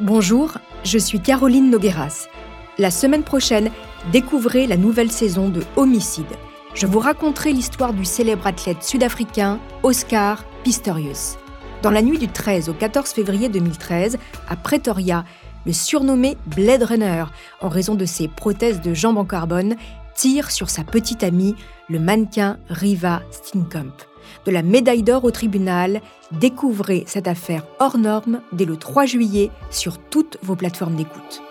Bonjour, je suis Caroline Nogueras. La semaine prochaine, découvrez la nouvelle saison de Homicide. Je vous raconterai l'histoire du célèbre athlète sud-africain Oscar Pistorius. Dans la nuit du 13 au 14 février 2013, à Pretoria, le surnommé Blade Runner, en raison de ses prothèses de jambes en carbone, tire sur sa petite amie, le mannequin Riva Steenkamp. De la médaille d'or au tribunal, découvrez cette affaire hors norme dès le 3 juillet sur toutes vos plateformes d'écoute.